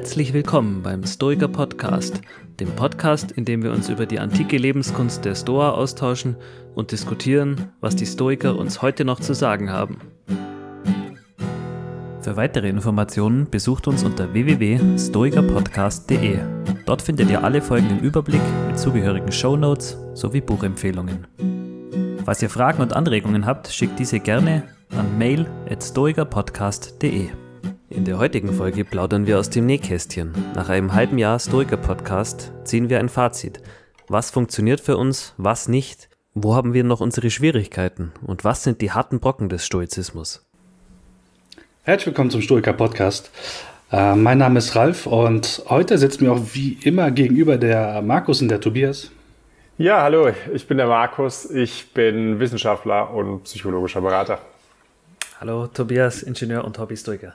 Herzlich willkommen beim Stoiker Podcast, dem Podcast, in dem wir uns über die antike Lebenskunst der Stoa austauschen und diskutieren, was die Stoiker uns heute noch zu sagen haben. Für weitere Informationen besucht uns unter www.stoikerpodcast.de. Dort findet ihr alle Folgen im Überblick mit zugehörigen Show Notes sowie Buchempfehlungen. Falls ihr Fragen und Anregungen habt, schickt diese gerne an mail@stoikerpodcast.de. In der heutigen Folge plaudern wir aus dem Nähkästchen. Nach einem halben Jahr Stoiker-Podcast ziehen wir ein Fazit. Was funktioniert für uns, was nicht? Wo haben wir noch unsere Schwierigkeiten? Und was sind die harten Brocken des Stoizismus? Herzlich willkommen zum Stoiker-Podcast. Äh, mein Name ist Ralf und heute sitzt mir auch wie immer gegenüber der Markus und der Tobias. Ja, hallo, ich bin der Markus, ich bin Wissenschaftler und psychologischer Berater. Hallo, Tobias, Ingenieur und Hobbystoiker.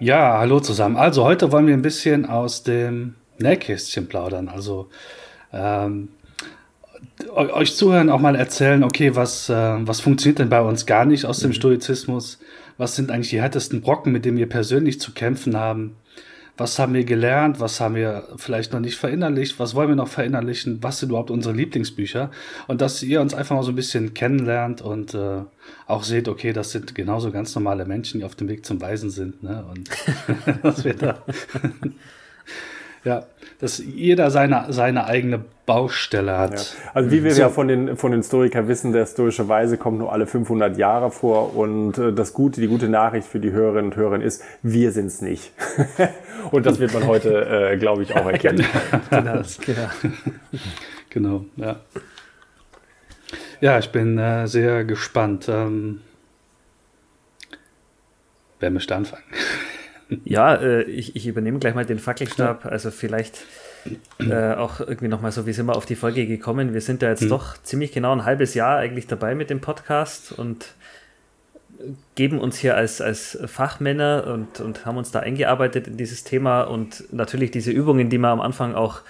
Ja, hallo zusammen. Also heute wollen wir ein bisschen aus dem Nähkästchen plaudern. Also ähm, euch zuhören, auch mal erzählen, okay, was, äh, was funktioniert denn bei uns gar nicht aus dem mhm. Stoizismus? Was sind eigentlich die härtesten Brocken, mit denen wir persönlich zu kämpfen haben? Was haben wir gelernt? Was haben wir vielleicht noch nicht verinnerlicht? Was wollen wir noch verinnerlichen? Was sind überhaupt unsere Lieblingsbücher? Und dass ihr uns einfach mal so ein bisschen kennenlernt und äh, auch seht, okay, das sind genauso ganz normale Menschen, die auf dem Weg zum Weisen sind. Ne? Und dass wir da ja, dass jeder seine, seine eigene Baustelle hat. Ja. Also wie wir so. ja von den, von den Stoikern wissen, der stoische Weise kommt nur alle 500 Jahre vor und äh, das Gute, die gute Nachricht für die Hörerinnen und Hörer ist, wir sind es nicht. und das wird man heute, äh, glaube ich, auch erkennen. genau, genau. genau, ja. Ja, ich bin äh, sehr gespannt. Ähm, wer möchte anfangen? Ja, äh, ich, ich übernehme gleich mal den Fackelstab. Also vielleicht äh, auch irgendwie nochmal so, wie sind wir auf die Folge gekommen? Wir sind da jetzt hm. doch ziemlich genau ein halbes Jahr eigentlich dabei mit dem Podcast und geben uns hier als, als Fachmänner und, und haben uns da eingearbeitet in dieses Thema und natürlich diese Übungen, die wir am Anfang auch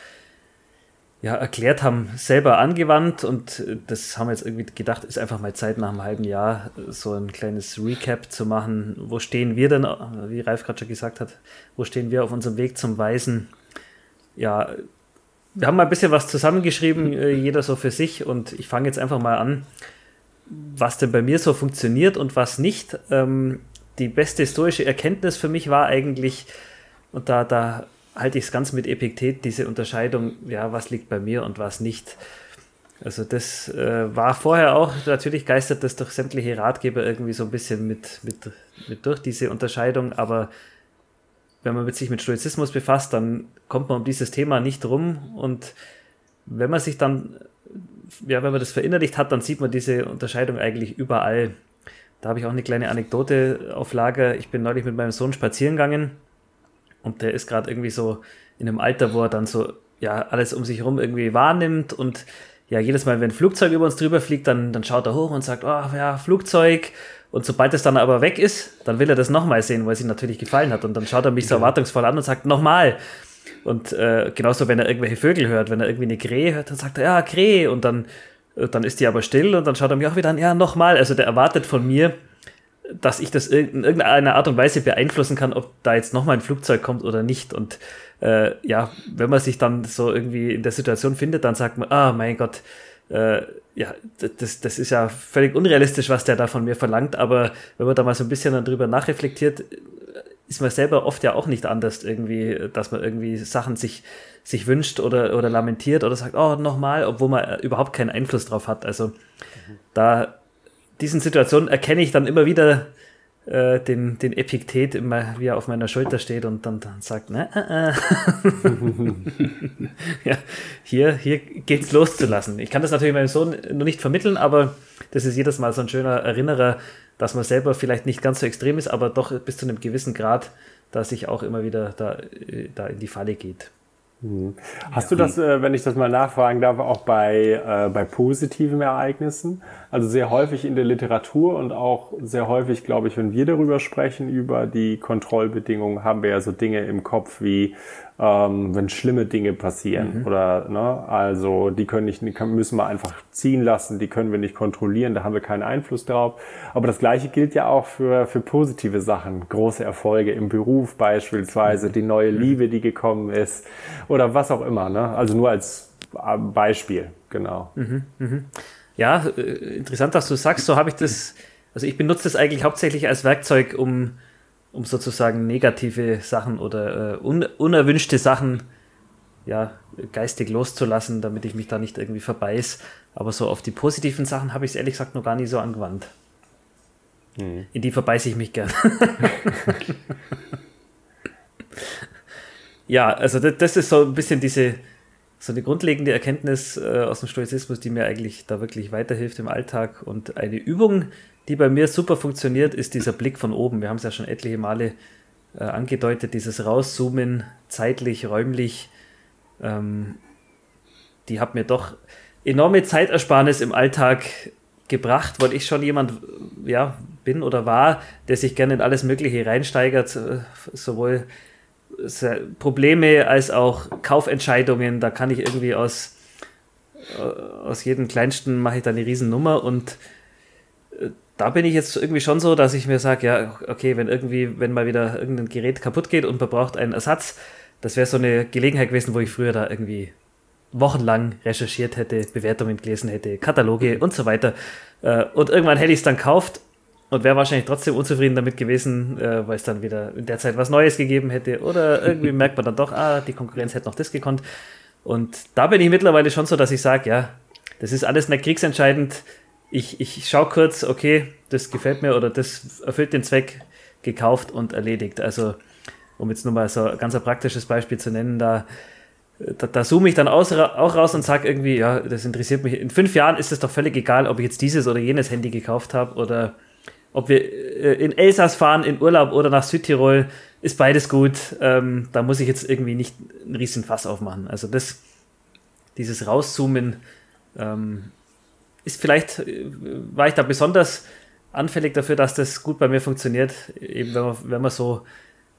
ja, erklärt haben, selber angewandt und das haben wir jetzt irgendwie gedacht, ist einfach mal Zeit nach einem halben Jahr so ein kleines Recap zu machen. Wo stehen wir denn, wie Ralf gerade schon gesagt hat, wo stehen wir auf unserem Weg zum Weisen? Ja, wir haben mal ein bisschen was zusammengeschrieben, äh, jeder so für sich und ich fange jetzt einfach mal an, was denn bei mir so funktioniert und was nicht. Ähm, die beste historische Erkenntnis für mich war eigentlich, und da, da halte ich es ganz mit Epiktet, diese Unterscheidung, ja, was liegt bei mir und was nicht. Also das äh, war vorher auch, natürlich geistert das durch sämtliche Ratgeber irgendwie so ein bisschen mit, mit, mit durch diese Unterscheidung, aber wenn man mit sich mit Stoizismus befasst, dann kommt man um dieses Thema nicht rum und wenn man sich dann, ja, wenn man das verinnerlicht hat, dann sieht man diese Unterscheidung eigentlich überall. Da habe ich auch eine kleine Anekdote auf Lager. Ich bin neulich mit meinem Sohn spazieren gegangen und der ist gerade irgendwie so in einem Alter, wo er dann so, ja, alles um sich herum irgendwie wahrnimmt und ja, jedes Mal, wenn ein Flugzeug über uns drüber fliegt, dann, dann schaut er hoch und sagt, oh ja, Flugzeug. Und sobald es dann aber weg ist, dann will er das nochmal sehen, weil es ihm natürlich gefallen hat. Und dann schaut er mich so erwartungsvoll an und sagt, nochmal. Und äh, genauso, wenn er irgendwelche Vögel hört, wenn er irgendwie eine Krähe hört, dann sagt er, ja, Krähe. Und dann, äh, dann ist die aber still und dann schaut er mich auch wieder an, ja, nochmal. Also der erwartet von mir, dass ich das in irgendeiner Art und Weise beeinflussen kann, ob da jetzt nochmal ein Flugzeug kommt oder nicht. Und äh, ja, wenn man sich dann so irgendwie in der Situation findet, dann sagt man, ah, mein Gott, äh, ja, das, das ist ja völlig unrealistisch, was der da von mir verlangt. Aber wenn man da mal so ein bisschen dann drüber nachreflektiert, ist man selber oft ja auch nicht anders irgendwie, dass man irgendwie Sachen sich, sich wünscht oder, oder lamentiert oder sagt, oh, nochmal, obwohl man überhaupt keinen Einfluss drauf hat. Also mhm. da diesen Situationen erkenne ich dann immer wieder äh, den, den Epiktet, immer wie er auf meiner Schulter steht und dann, dann sagt, ne, äh, äh. ja, hier, hier geht's loszulassen. Ich kann das natürlich meinem Sohn noch nicht vermitteln, aber das ist jedes Mal so ein schöner Erinnerer, dass man selber vielleicht nicht ganz so extrem ist, aber doch bis zu einem gewissen Grad, dass sich auch immer wieder da, äh, da in die Falle geht. Mhm. Hast ja. du das, äh, wenn ich das mal nachfragen darf, auch bei, äh, bei positiven Ereignissen? Also sehr häufig in der Literatur und auch sehr häufig, glaube ich, wenn wir darüber sprechen, über die Kontrollbedingungen, haben wir ja so Dinge im Kopf wie ähm, wenn schlimme Dinge passieren. Mhm. Oder ne, also die können nicht, müssen wir einfach ziehen lassen, die können wir nicht kontrollieren, da haben wir keinen Einfluss drauf. Aber das gleiche gilt ja auch für, für positive Sachen, große Erfolge im Beruf beispielsweise, mhm. die neue mhm. Liebe, die gekommen ist oder was auch immer. Ne? Also nur als äh, Beispiel, genau. Mhm, mh. Ja, äh, interessant, dass du sagst, so habe ich das, also ich benutze das eigentlich hauptsächlich als Werkzeug, um um sozusagen negative Sachen oder äh, un unerwünschte Sachen ja, geistig loszulassen, damit ich mich da nicht irgendwie verbeiß. Aber so auf die positiven Sachen habe ich es ehrlich gesagt noch gar nicht so angewandt. Hm. In die verbeiße ich mich gern. ja, also das, das, ist so ein bisschen diese, so eine grundlegende Erkenntnis äh, aus dem Stoizismus, die mir eigentlich da wirklich weiterhilft im Alltag. Und eine Übung, die bei mir super funktioniert, ist dieser Blick von oben. Wir haben es ja schon etliche Male äh, angedeutet, dieses Rauszoomen, zeitlich, räumlich. Ähm, die hat mir doch enorme Zeitersparnis im Alltag gebracht, weil ich schon jemand ja, bin oder war, der sich gerne in alles Mögliche reinsteigert, äh, sowohl Probleme als auch Kaufentscheidungen. Da kann ich irgendwie aus, äh, aus jedem kleinsten mache ich da eine Riesennummer und da bin ich jetzt irgendwie schon so, dass ich mir sage, ja, okay, wenn irgendwie, wenn mal wieder irgendein Gerät kaputt geht und man braucht einen Ersatz, das wäre so eine Gelegenheit gewesen, wo ich früher da irgendwie wochenlang recherchiert hätte, Bewertungen gelesen hätte, Kataloge und so weiter. Äh, und irgendwann hätte ich es dann gekauft und wäre wahrscheinlich trotzdem unzufrieden damit gewesen, äh, weil es dann wieder in der Zeit was Neues gegeben hätte. Oder irgendwie merkt man dann doch, ah, die Konkurrenz hätte noch das gekonnt. Und da bin ich mittlerweile schon so, dass ich sage, ja, das ist alles nicht kriegsentscheidend ich, ich schaue kurz, okay, das gefällt mir oder das erfüllt den Zweck, gekauft und erledigt. Also, um jetzt nur mal so ein ganz praktisches Beispiel zu nennen, da, da, da zoome ich dann aus, auch raus und sage irgendwie, ja, das interessiert mich. In fünf Jahren ist es doch völlig egal, ob ich jetzt dieses oder jenes Handy gekauft habe oder ob wir äh, in Elsass fahren, in Urlaub oder nach Südtirol, ist beides gut. Ähm, da muss ich jetzt irgendwie nicht einen riesen Fass aufmachen. Also das, dieses Rauszoomen, ähm, ist vielleicht, äh, war ich da besonders anfällig dafür, dass das gut bei mir funktioniert. Eben wenn man, wenn man so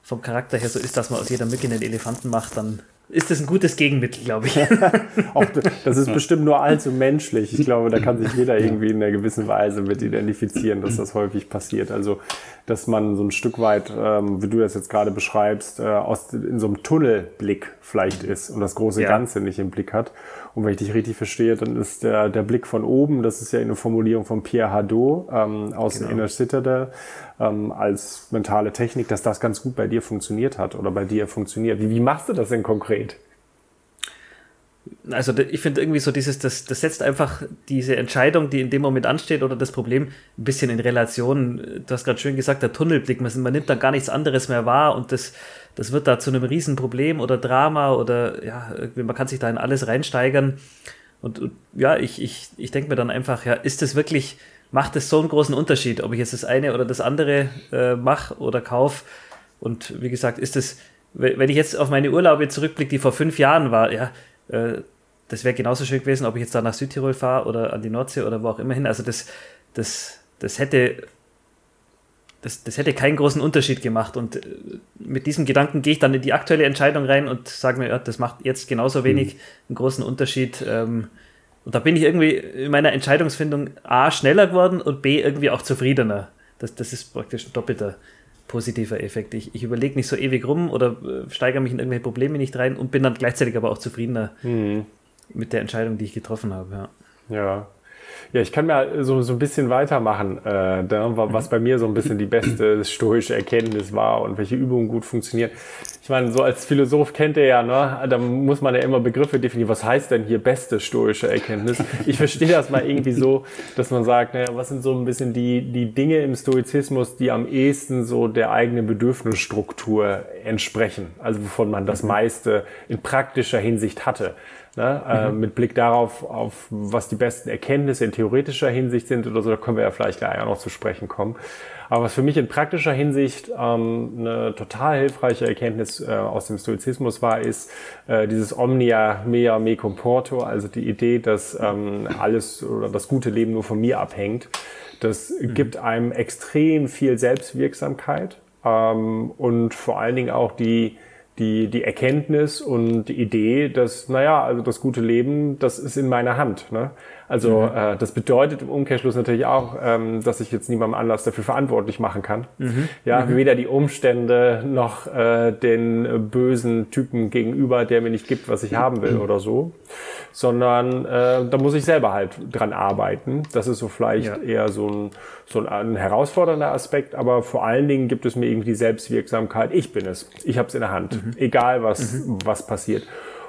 vom Charakter her so ist, dass man aus jeder Mücke einen Elefanten macht, dann ist das ein gutes Gegenmittel, glaube ich. Auch das ist bestimmt nur allzu menschlich. Ich glaube, da kann sich jeder irgendwie in einer gewissen Weise mit identifizieren, dass das häufig passiert. Also, dass man so ein Stück weit, ähm, wie du das jetzt gerade beschreibst, äh, aus, in so einem Tunnelblick vielleicht ist und das große ja. Ganze nicht im Blick hat. Und wenn ich dich richtig verstehe, dann ist der, der Blick von oben, das ist ja eine Formulierung von Pierre Hadot ähm, aus genau. Inner Citadel ähm, als mentale Technik, dass das ganz gut bei dir funktioniert hat oder bei dir funktioniert. Wie, wie machst du das denn konkret? also ich finde irgendwie so dieses, das, das setzt einfach diese Entscheidung, die in dem Moment ansteht oder das Problem ein bisschen in Relation. Du hast gerade schön gesagt, der Tunnelblick, man, man, nimmt da gar nichts anderes mehr wahr und das, das wird da zu einem Riesenproblem oder Drama oder ja, man kann sich da in alles reinsteigern. Und, und ja, ich, ich, ich denke mir dann einfach, ja, ist das wirklich, macht es so einen großen Unterschied, ob ich jetzt das eine oder das andere äh, mache oder kaufe? Und wie gesagt, ist es, wenn ich jetzt auf meine Urlaube zurückblicke, die vor fünf Jahren war, ja, äh, das wäre genauso schön gewesen, ob ich jetzt da nach Südtirol fahre oder an die Nordsee oder wo auch immer hin. Also das, das, das hätte das, das hätte keinen großen Unterschied gemacht. Und äh, mit diesem Gedanken gehe ich dann in die aktuelle Entscheidung rein und sage mir, ja, das macht jetzt genauso wenig mhm. einen großen Unterschied. Ähm, und da bin ich irgendwie in meiner Entscheidungsfindung A schneller geworden und B irgendwie auch zufriedener. Das, das ist praktisch ein doppelter positiver Effekt. Ich, ich überlege nicht so ewig rum oder äh, steigere mich in irgendwelche Probleme nicht rein und bin dann gleichzeitig aber auch zufriedener mhm. mit der Entscheidung, die ich getroffen habe. Ja. ja. Ja, ich kann mir so, so ein bisschen weitermachen, äh, da, was bei mir so ein bisschen die beste stoische Erkenntnis war und welche Übungen gut funktionieren. Ich meine, so als Philosoph kennt er ja, ne, da muss man ja immer Begriffe definieren. Was heißt denn hier beste stoische Erkenntnis? Ich verstehe das mal irgendwie so, dass man sagt, naja, was sind so ein bisschen die, die Dinge im Stoizismus, die am ehesten so der eigenen Bedürfnisstruktur entsprechen, also wovon man das mhm. meiste in praktischer Hinsicht hatte. Ne? Äh, mhm. Äh, mit Blick darauf, auf was die besten Erkenntnisse in theoretischer Hinsicht sind oder so, da können wir ja vielleicht gleich auch noch zu sprechen kommen. Aber was für mich in praktischer Hinsicht ähm, eine total hilfreiche Erkenntnis äh, aus dem Stoizismus war, ist äh, dieses Omnia mea me comporto, also die Idee, dass ähm, alles oder das gute Leben nur von mir abhängt. Das mhm. gibt einem extrem viel Selbstwirksamkeit ähm, und vor allen Dingen auch die die, die Erkenntnis und die Idee, dass, naja, also das gute Leben, das ist in meiner Hand. Ne? Also mhm. äh, das bedeutet im Umkehrschluss natürlich auch, ähm, dass ich jetzt niemandem anders dafür verantwortlich machen kann. Mhm. Ja, mhm. weder die Umstände noch äh, den bösen Typen gegenüber, der mir nicht gibt, was ich haben will oder so, sondern äh, da muss ich selber halt dran arbeiten. Das ist so vielleicht ja. eher so ein, so ein, ein herausfordernder Aspekt, aber vor allen Dingen gibt es mir irgendwie die Selbstwirksamkeit. Ich bin es. Ich habe es in der Hand, mhm. egal was mhm. was passiert.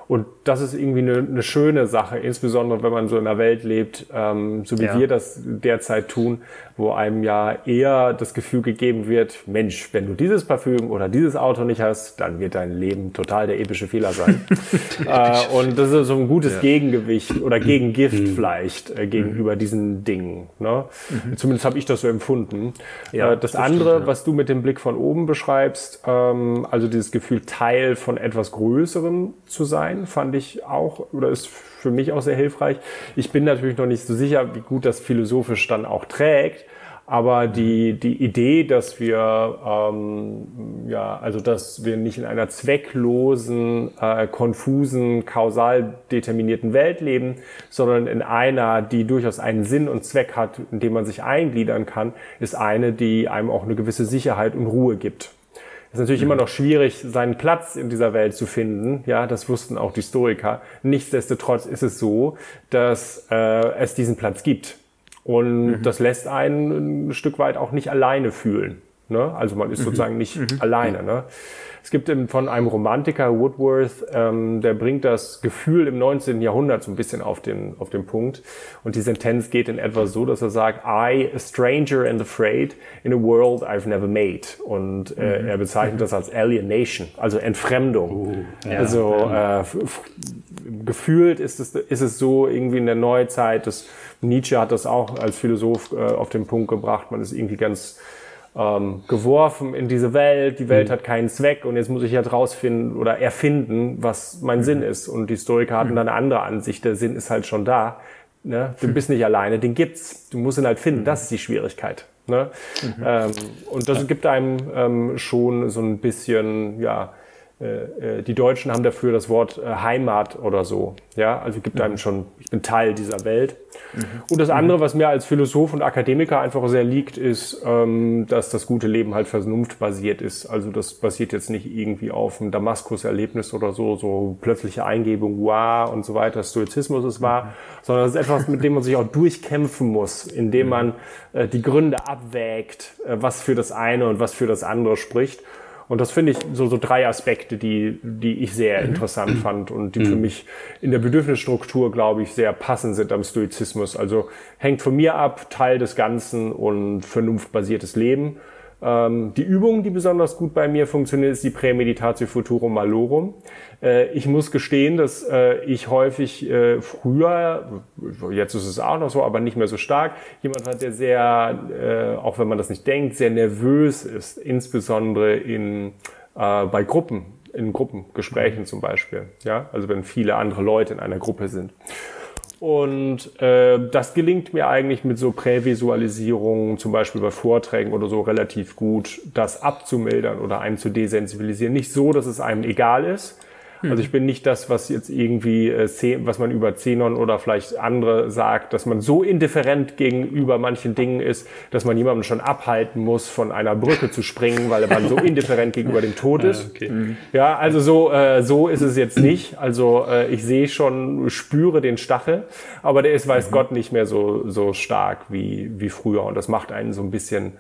Und das ist irgendwie eine, eine, schöne Sache, insbesondere wenn man so in einer Welt lebt, ähm, so wie ja. wir das derzeit tun, wo einem ja eher das Gefühl gegeben wird, Mensch, wenn du dieses Parfüm oder dieses Auto nicht hast, dann wird dein Leben total der epische Fehler sein. äh, und das ist so ein gutes ja. Gegengewicht oder Gegengift mhm. vielleicht äh, gegenüber mhm. diesen Dingen. Ne? Mhm. Zumindest habe ich das so empfunden. Ja, äh, das, das, andere, stimmt, ja. was du mit dem Blick von oben beschreibst, ähm, also dieses Gefühl, Teil von etwas Größerem zu sein, fand ich auch oder ist für mich auch sehr hilfreich. Ich bin natürlich noch nicht so sicher, wie gut das philosophisch dann auch trägt. Aber die, die Idee, dass wir, ähm, ja, also dass wir nicht in einer zwecklosen, äh, konfusen, kausal determinierten Welt leben, sondern in einer, die durchaus einen Sinn und Zweck hat, in dem man sich eingliedern kann, ist eine, die einem auch eine gewisse Sicherheit und Ruhe gibt. Es ist natürlich mhm. immer noch schwierig, seinen Platz in dieser Welt zu finden. Ja, das wussten auch die Historiker. Nichtsdestotrotz ist es so, dass äh, es diesen Platz gibt. Und mhm. das lässt einen ein Stück weit auch nicht alleine fühlen. Ne? Also man ist mhm. sozusagen nicht mhm. alleine. Ne? Es gibt von einem Romantiker, Woodworth, ähm, der bringt das Gefühl im 19. Jahrhundert so ein bisschen auf den, auf den Punkt. Und die Sentenz geht in etwa so, dass er sagt, I, a stranger and afraid in a world I've never made. Und äh, mhm. er bezeichnet das als Alienation, also Entfremdung. Uh, ja, also äh, gefühlt ist es, ist es so irgendwie in der Neuzeit, dass Nietzsche hat das auch als Philosoph äh, auf den Punkt gebracht, man ist irgendwie ganz ähm, geworfen in diese Welt, die Welt mhm. hat keinen Zweck und jetzt muss ich jetzt rausfinden oder erfinden, was mein mhm. Sinn ist. Und die Historiker hatten mhm. dann eine andere Ansicht, der Sinn ist halt schon da. Ne? Du bist nicht alleine, den gibt's. Du musst ihn halt finden, mhm. das ist die Schwierigkeit. Ne? Mhm. Ähm, und das gibt einem ähm, schon so ein bisschen, ja, die Deutschen haben dafür das Wort äh, Heimat oder so. Ja, also gibt einem mhm. schon, ich bin Teil dieser Welt. Mhm. Und das andere, was mir als Philosoph und Akademiker einfach sehr liegt, ist, ähm, dass das gute Leben halt vernunftbasiert ist. Also das basiert jetzt nicht irgendwie auf einem Damaskus-Erlebnis oder so, so plötzliche Eingebung, wow und so weiter, Stoizismus ist wahr, mhm. sondern es ist etwas, mit dem man sich auch durchkämpfen muss, indem man äh, die Gründe abwägt, äh, was für das eine und was für das andere spricht. Und das finde ich so, so drei Aspekte, die, die ich sehr mhm. interessant fand und die mhm. für mich in der Bedürfnisstruktur, glaube ich, sehr passend sind am Stoizismus. Also hängt von mir ab, Teil des Ganzen und vernunftbasiertes Leben. Ähm, die Übung, die besonders gut bei mir funktioniert, ist die Prämeditatio Futurum Malorum. Äh, ich muss gestehen, dass äh, ich häufig äh, früher, jetzt ist es auch noch so, aber nicht mehr so stark, jemand war, der sehr, auch wenn man das nicht denkt, sehr nervös ist, insbesondere in, bei Gruppen, in Gruppengesprächen zum Beispiel. Ja, also wenn viele andere Leute in einer Gruppe sind. Und äh, das gelingt mir eigentlich mit so Prävisualisierungen, zum Beispiel bei Vorträgen oder so, relativ gut, das abzumildern oder einen zu desensibilisieren. Nicht so, dass es einem egal ist, hm. Also ich bin nicht das, was jetzt irgendwie, äh, was man über Xenon oder vielleicht andere sagt, dass man so indifferent gegenüber manchen Dingen ist, dass man jemanden schon abhalten muss, von einer Brücke zu springen, weil man so indifferent gegenüber dem Tod ah, ist. Okay. Mhm. Ja, also so, äh, so ist es jetzt nicht. Also äh, ich sehe schon, spüre den Stachel, aber der ist, weiß mhm. Gott, nicht mehr so, so stark wie, wie früher. Und das macht einen so ein bisschen,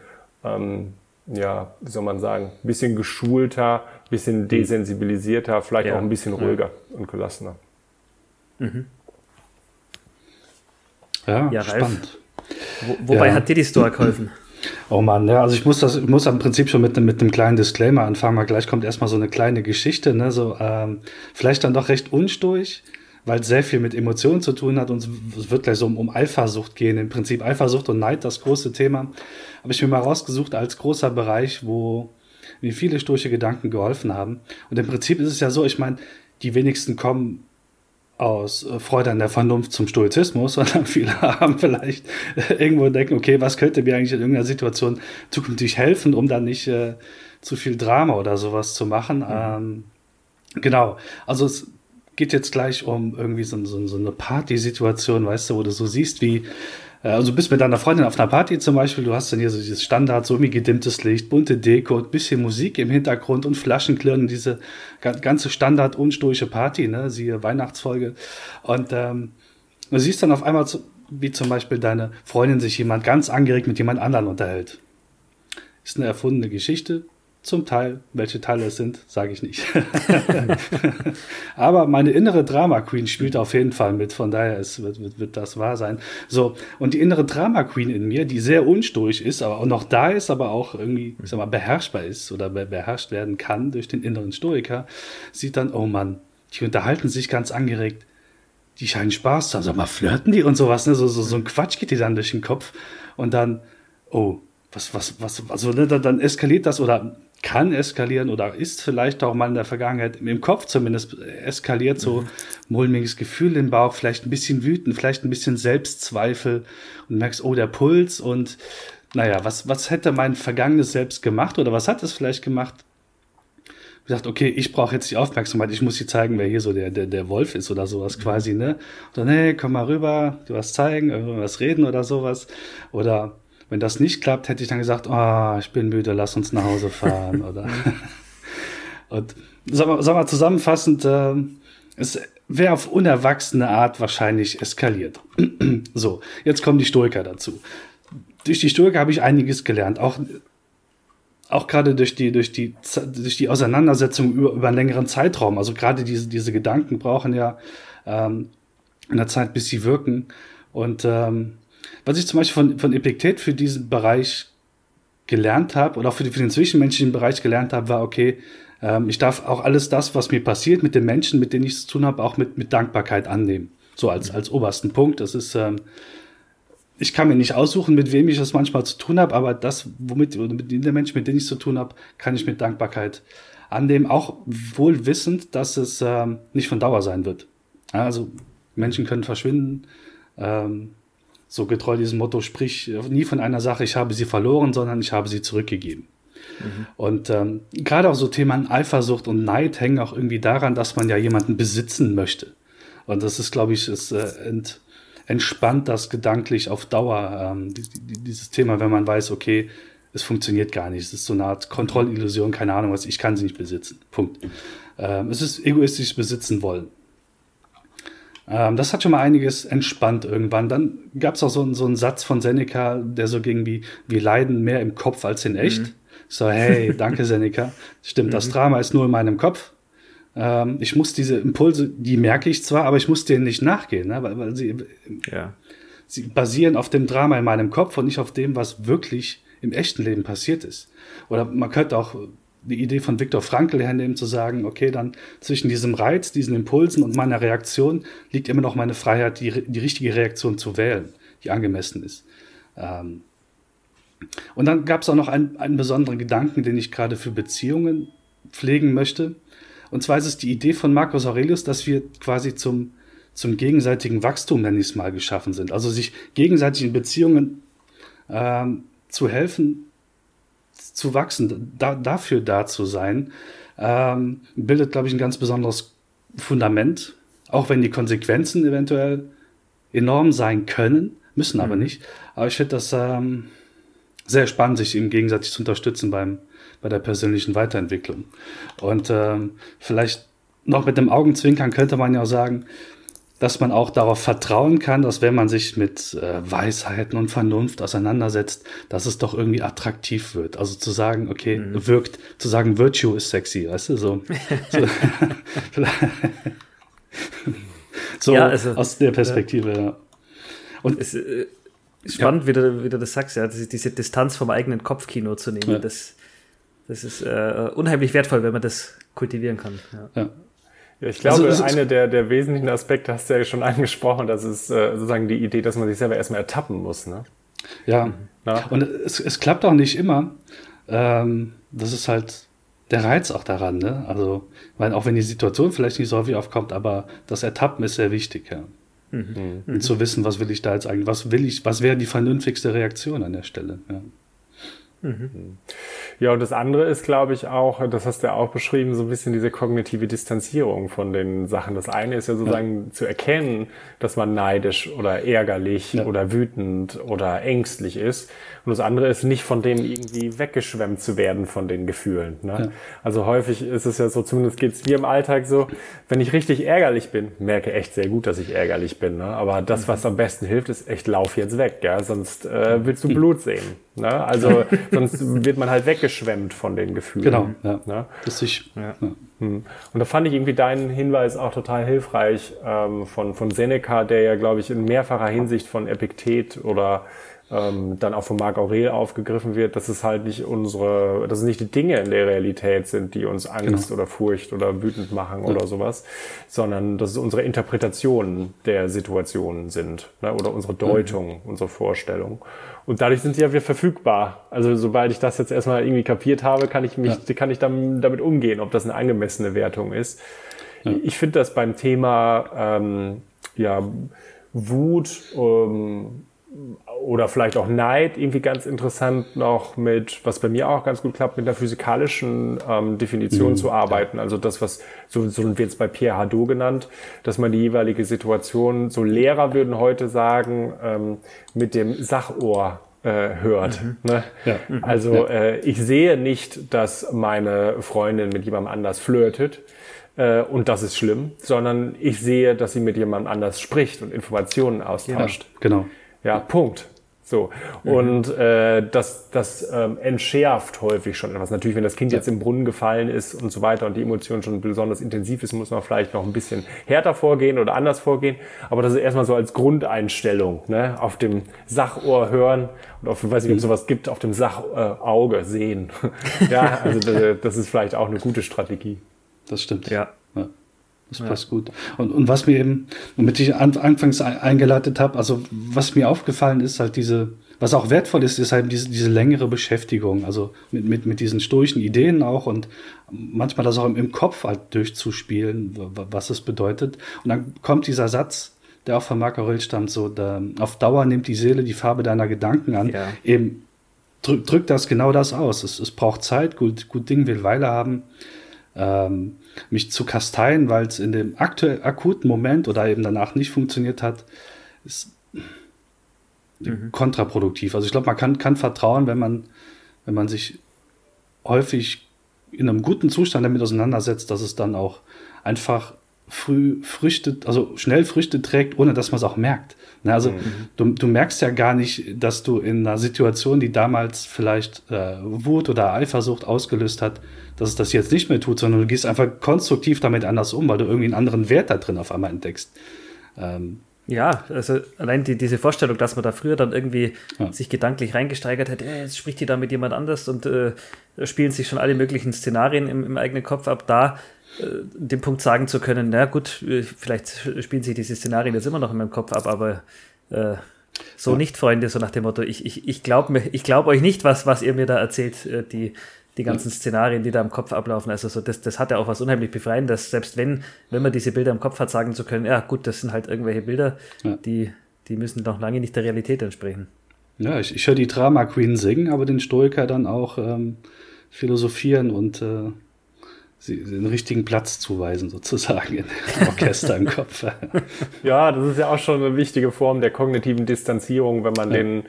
ähm, ja, wie soll man sagen, ein bisschen geschulter, bisschen mhm. desensibilisierter, vielleicht ja. auch ein bisschen ruhiger ja. und gelassener. Mhm. Ja, ja spannend. Wo, wobei ja. hat dir die Store geholfen? Oh Mann, ja, also ich muss das, ich muss am Prinzip schon mit, mit einem kleinen Disclaimer anfangen, weil gleich kommt erstmal so eine kleine Geschichte, ne, so, ähm, vielleicht dann doch recht unsturig, weil es sehr viel mit Emotionen zu tun hat und es wird gleich so um, um Eifersucht gehen. Im Prinzip Eifersucht und Neid, das große Thema, habe ich mir mal rausgesucht als großer Bereich, wo mir viele stoische Gedanken geholfen haben. Und im Prinzip ist es ja so, ich meine, die wenigsten kommen aus äh, Freude an der Vernunft zum Stoizismus, sondern viele haben vielleicht irgendwo denken, okay, was könnte mir eigentlich in irgendeiner Situation zukünftig helfen, um dann nicht äh, zu viel Drama oder sowas zu machen. Mhm. Ähm, Genau. Also es geht jetzt gleich um irgendwie so, so, so eine Partysituation, weißt du, wo du so siehst, wie äh, also du bist mit deiner Freundin auf einer Party zum Beispiel, du hast dann hier so dieses Standard, so irgendwie gedimmtes Licht, bunte Deko, ein bisschen Musik im Hintergrund und Flaschenklirren, diese ganze Standard unstoische Party, ne, siehe Weihnachtsfolge. Und ähm, du siehst dann auf einmal, wie zum Beispiel deine Freundin sich jemand ganz angeregt mit jemand anderen unterhält. Ist eine erfundene Geschichte, zum Teil, welche Teile es sind, sage ich nicht. Aber meine innere Drama Queen spielt auf jeden Fall mit, von daher ist, wird, wird, wird das wahr sein. So, und die innere Drama Queen in mir, die sehr unstoisch ist, aber auch noch da ist, aber auch irgendwie, ich sag mal, beherrschbar ist oder beherrscht werden kann durch den inneren Stoiker, sieht dann, oh Mann, die unterhalten sich ganz angeregt. Die scheinen Spaß zu haben. Sag mal, flirten die und sowas, ne? So, so, so ein Quatsch geht die dann durch den Kopf. Und dann, oh, was, was, was, also ne, dann eskaliert das oder kann eskalieren oder ist vielleicht auch mal in der Vergangenheit im Kopf zumindest eskaliert, so mhm. mulmiges Gefühl im Bauch, vielleicht ein bisschen wütend, vielleicht ein bisschen Selbstzweifel und merkst, oh, der Puls und naja, was, was hätte mein vergangenes Selbst gemacht oder was hat es vielleicht gemacht? gesagt, okay, ich brauche jetzt die Aufmerksamkeit, ich muss dir zeigen, wer hier so der, der, der Wolf ist oder sowas quasi, ne? Dann, hey, komm mal rüber, du was zeigen, irgendwas reden oder sowas. Oder wenn das nicht klappt, hätte ich dann gesagt, oh, ich bin müde, lass uns nach Hause fahren. oder und sag mal, sag mal zusammenfassend, äh, es wäre auf unerwachsene Art wahrscheinlich eskaliert. so, jetzt kommen die Stoiker dazu. Durch die Stoiker habe ich einiges gelernt, auch auch gerade durch die, durch die, durch die Auseinandersetzung über, über einen längeren Zeitraum. Also gerade diese, diese Gedanken brauchen ja ähm, eine Zeit, bis sie wirken. Und ähm, was ich zum Beispiel von, von Epiktet für diesen Bereich gelernt habe oder auch für, die, für den zwischenmenschlichen Bereich gelernt habe, war, okay, ähm, ich darf auch alles das, was mir passiert mit den Menschen, mit denen ich es zu tun habe, auch mit, mit Dankbarkeit annehmen. So als, als obersten Punkt. Das ist, ähm, ich kann mir nicht aussuchen, mit wem ich das manchmal zu tun habe, aber das, womit, oder mit den Menschen, mit denen ich zu tun habe, kann ich mit Dankbarkeit annehmen, auch wohl wissend, dass es ähm, nicht von Dauer sein wird. Also Menschen können verschwinden, ähm, so getreu diesem Motto, sprich nie von einer Sache, ich habe sie verloren, sondern ich habe sie zurückgegeben. Mhm. Und ähm, gerade auch so Themen Eifersucht und Neid hängen auch irgendwie daran, dass man ja jemanden besitzen möchte. Und das ist, glaube ich, ist, äh, ent, entspannt das gedanklich auf Dauer, ähm, die, die, dieses Thema, wenn man weiß, okay, es funktioniert gar nicht. Es ist so eine Art Kontrollillusion, keine Ahnung was, ich kann sie nicht besitzen. Punkt. Ähm, es ist egoistisch besitzen wollen. Ähm, das hat schon mal einiges entspannt irgendwann. Dann gab es auch so, so, einen Satz von Seneca, der so ging wie, wir leiden mehr im Kopf als in echt. Mhm. So, hey, danke Seneca. Stimmt, mhm. das Drama ist nur in meinem Kopf. Ähm, ich muss diese Impulse, die merke ich zwar, aber ich muss denen nicht nachgehen, ne? weil, weil sie, ja. sie basieren auf dem Drama in meinem Kopf und nicht auf dem, was wirklich im echten Leben passiert ist. Oder man könnte auch die Idee von Viktor Frankl hernehmen, zu sagen, okay, dann zwischen diesem Reiz, diesen Impulsen und meiner Reaktion liegt immer noch meine Freiheit, die, die richtige Reaktion zu wählen, die angemessen ist. Ähm und dann gab es auch noch einen, einen besonderen Gedanken, den ich gerade für Beziehungen pflegen möchte. Und zwar ist es die Idee von Marcus Aurelius, dass wir quasi zum, zum gegenseitigen Wachstum, nenne ich es mal, geschaffen sind. Also sich gegenseitig in Beziehungen ähm, zu helfen, zu wachsen, da, dafür da zu sein, ähm, bildet, glaube ich, ein ganz besonderes Fundament, auch wenn die Konsequenzen eventuell enorm sein können, müssen aber mhm. nicht. Aber ich finde das ähm, sehr spannend, sich im gegenseitig zu unterstützen beim, bei der persönlichen Weiterentwicklung. Und ähm, vielleicht noch mit dem Augenzwinkern könnte man ja auch sagen, dass man auch darauf vertrauen kann, dass wenn man sich mit äh, Weisheiten und Vernunft auseinandersetzt, dass es doch irgendwie attraktiv wird. Also zu sagen, okay, mhm. wirkt, zu sagen, Virtue ist sexy, weißt du, so. so, so ja, also, aus der Perspektive, ja. Und es, äh, spannend, ja. wie, du, wie du das sagst, ja, diese Distanz vom eigenen Kopfkino zu nehmen, ja. das, das ist äh, unheimlich wertvoll, wenn man das kultivieren kann. Ja. Ja. Ich glaube, also, eine der, der wesentlichen Aspekte hast du ja schon angesprochen, das ist äh, sozusagen die Idee, dass man sich selber erstmal ertappen muss. Ne? Ja, Na? und es, es klappt auch nicht immer. Ähm, das ist halt der Reiz auch daran. Ne? Also, weil auch wenn die Situation vielleicht nicht so häufig aufkommt, aber das Ertappen ist sehr wichtig. Ja. Mhm. Und zu wissen, was will ich da jetzt eigentlich, was will ich, was wäre die vernünftigste Reaktion an der Stelle. Ja. Mhm. Ja, und das andere ist, glaube ich, auch, das hast du ja auch beschrieben, so ein bisschen diese kognitive Distanzierung von den Sachen. Das eine ist ja sozusagen ja. zu erkennen, dass man neidisch oder ärgerlich ja. oder wütend oder ängstlich ist. Und das andere ist nicht von dem irgendwie weggeschwemmt zu werden von den Gefühlen. Ne? Ja. Also häufig ist es ja so, zumindest geht es mir im Alltag so, wenn ich richtig ärgerlich bin, merke echt sehr gut, dass ich ärgerlich bin. Ne? Aber das, was am besten hilft, ist echt, lauf jetzt weg, ja? sonst äh, willst du Blut sehen. Ne? Also sonst wird man halt weggeschwemmt von den Gefühlen. Genau, ja. Ne? Das ich, ja. ja. Hm. Und da fand ich irgendwie deinen Hinweis auch total hilfreich ähm, von, von Seneca, der ja, glaube ich, in mehrfacher Hinsicht von Epiktet oder ähm, dann auch von Marc Aurel aufgegriffen wird, dass es halt nicht unsere, dass es nicht die Dinge in der Realität sind, die uns Angst genau. oder Furcht oder wütend machen ja. oder sowas, sondern dass es unsere Interpretationen der Situationen sind ne? oder unsere Deutung, mhm. unsere Vorstellung. Und dadurch sind sie ja wieder verfügbar. Also sobald ich das jetzt erstmal irgendwie kapiert habe, kann ich mich, ja. kann ich dann damit umgehen, ob das eine angemessene Wertung ist. Ja. Ich finde das beim Thema ähm, ja, Wut ähm, oder vielleicht auch Neid irgendwie ganz interessant noch mit, was bei mir auch ganz gut klappt, mit einer physikalischen ähm, Definition mhm. zu arbeiten. Also das, was so, so wird es bei Pierre Hadot genannt, dass man die jeweilige Situation, so Lehrer würden heute sagen, ähm, mit dem Sachohr äh, hört. Mhm. Ne? Ja. Mhm. Also ja. Äh, ich sehe nicht, dass meine Freundin mit jemandem anders flirtet. Äh, und das ist schlimm, sondern ich sehe, dass sie mit jemandem anders spricht und Informationen austauscht. Genau. genau. Ja, Punkt. So. Mhm. Und äh, das, das ähm, entschärft häufig schon etwas. Natürlich, wenn das Kind jetzt im Brunnen gefallen ist und so weiter und die Emotion schon besonders intensiv ist, muss man vielleicht noch ein bisschen härter vorgehen oder anders vorgehen. Aber das ist erstmal so als Grundeinstellung, ne? auf dem Sachohr hören und auf, weiß nicht, ob es mhm. sowas gibt, auf dem Sachauge äh, sehen. ja, also das ist vielleicht auch eine gute Strategie. Das stimmt. Ja. ja. Das ja. passt gut. Und, und was mir eben, womit ich anfangs eingeleitet habe, also was mir aufgefallen ist, halt diese, was auch wertvoll ist, ist halt diese, diese längere Beschäftigung, also mit, mit, mit diesen stoischen Ideen auch und manchmal das auch im, im Kopf halt durchzuspielen, was es bedeutet. Und dann kommt dieser Satz, der auch von Marc Aurel stammt, so, da, auf Dauer nimmt die Seele die Farbe deiner Gedanken an. Ja. Eben drückt drück das genau das aus. Es, es braucht Zeit, gut, gut Ding will Weile haben. Ähm, mich zu kasteien, weil es in dem aktuell akuten Moment oder eben danach nicht funktioniert hat, ist mhm. kontraproduktiv. Also ich glaube, man kann, kann vertrauen, wenn man, wenn man sich häufig in einem guten Zustand damit auseinandersetzt, dass es dann auch einfach früh Früchte, also schnell Früchte trägt, ohne dass man es auch merkt. Ne, also mhm. du, du merkst ja gar nicht, dass du in einer Situation, die damals vielleicht äh, Wut oder Eifersucht ausgelöst hat, dass es das jetzt nicht mehr tut, sondern du gehst einfach konstruktiv damit anders um, weil du irgendwie einen anderen Wert da drin auf einmal entdeckst. Ähm, ja, also allein die, diese Vorstellung, dass man da früher dann irgendwie ja. sich gedanklich reingesteigert hat, äh, jetzt spricht die da mit jemand anders und äh, spielen sich schon alle möglichen Szenarien im, im eigenen Kopf ab, da den Punkt sagen zu können, na gut, äh, vielleicht spielen sich diese Szenarien jetzt immer noch in meinem Kopf ab, aber äh, so ja. nicht, Freunde, so nach dem Motto, ich, ich, ich glaube glaub euch nicht, was, was ihr mir da erzählt, äh, die, die ganzen Szenarien, die da im Kopf ablaufen. Also so, das, das hat ja auch was unheimlich Befreiendes, selbst wenn, wenn man diese Bilder im Kopf hat, sagen zu können, ja gut, das sind halt irgendwelche Bilder, ja. die, die müssen noch lange nicht der Realität entsprechen. Ja, ich, ich höre die Drama Queen singen, aber den Stoiker dann auch ähm, philosophieren und äh, den richtigen Platz zuweisen, sozusagen im Orchester im Kopf. Ja, das ist ja auch schon eine wichtige Form der kognitiven Distanzierung, wenn man ja. den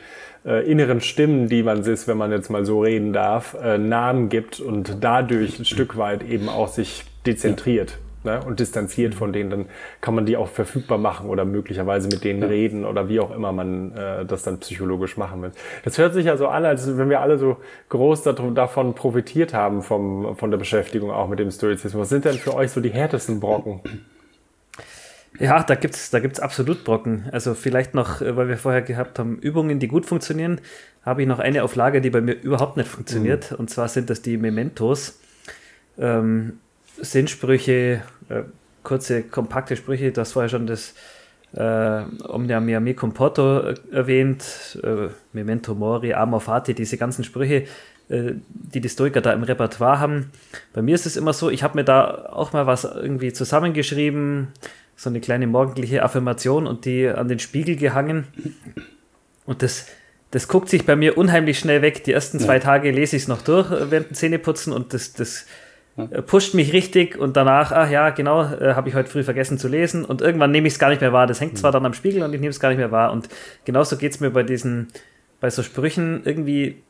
äh, inneren Stimmen, die man ist, wenn man jetzt mal so reden darf, äh, Namen gibt und dadurch ein Stück weit eben auch sich dezentriert. Ne, und distanziert von denen, dann kann man die auch verfügbar machen oder möglicherweise mit denen reden oder wie auch immer man äh, das dann psychologisch machen will. Das hört sich ja so an, als wenn wir alle so groß davon profitiert haben vom, von der Beschäftigung auch mit dem Stoizismus. Was sind denn für euch so die härtesten Brocken? Ja, da gibt's da gibt's absolut Brocken. Also vielleicht noch, äh, weil wir vorher gehabt haben, Übungen, die gut funktionieren, habe ich noch eine auf Lager, die bei mir überhaupt nicht funktioniert. Mhm. Und zwar sind das die Mementos. Ähm, Sinnsprüche, äh, kurze, kompakte Sprüche. Du hast vorher schon das äh, Omnia mea me comporto äh, erwähnt, äh, Memento mori, amor fati, diese ganzen Sprüche, äh, die die Stoiker da im Repertoire haben. Bei mir ist es immer so, ich habe mir da auch mal was irgendwie zusammengeschrieben, so eine kleine morgendliche Affirmation und die an den Spiegel gehangen. Und das, das guckt sich bei mir unheimlich schnell weg. Die ersten zwei. Tage lese ich es noch durch äh, während dem Zähneputzen und das, das ja. Äh, pusht mich richtig und danach, ach ja, genau, äh, habe ich heute früh vergessen zu lesen und irgendwann nehme ich es gar nicht mehr wahr. Das hängt mhm. zwar dann am Spiegel und ich nehme es gar nicht mehr wahr und genauso geht es mir bei diesen, bei so Sprüchen irgendwie,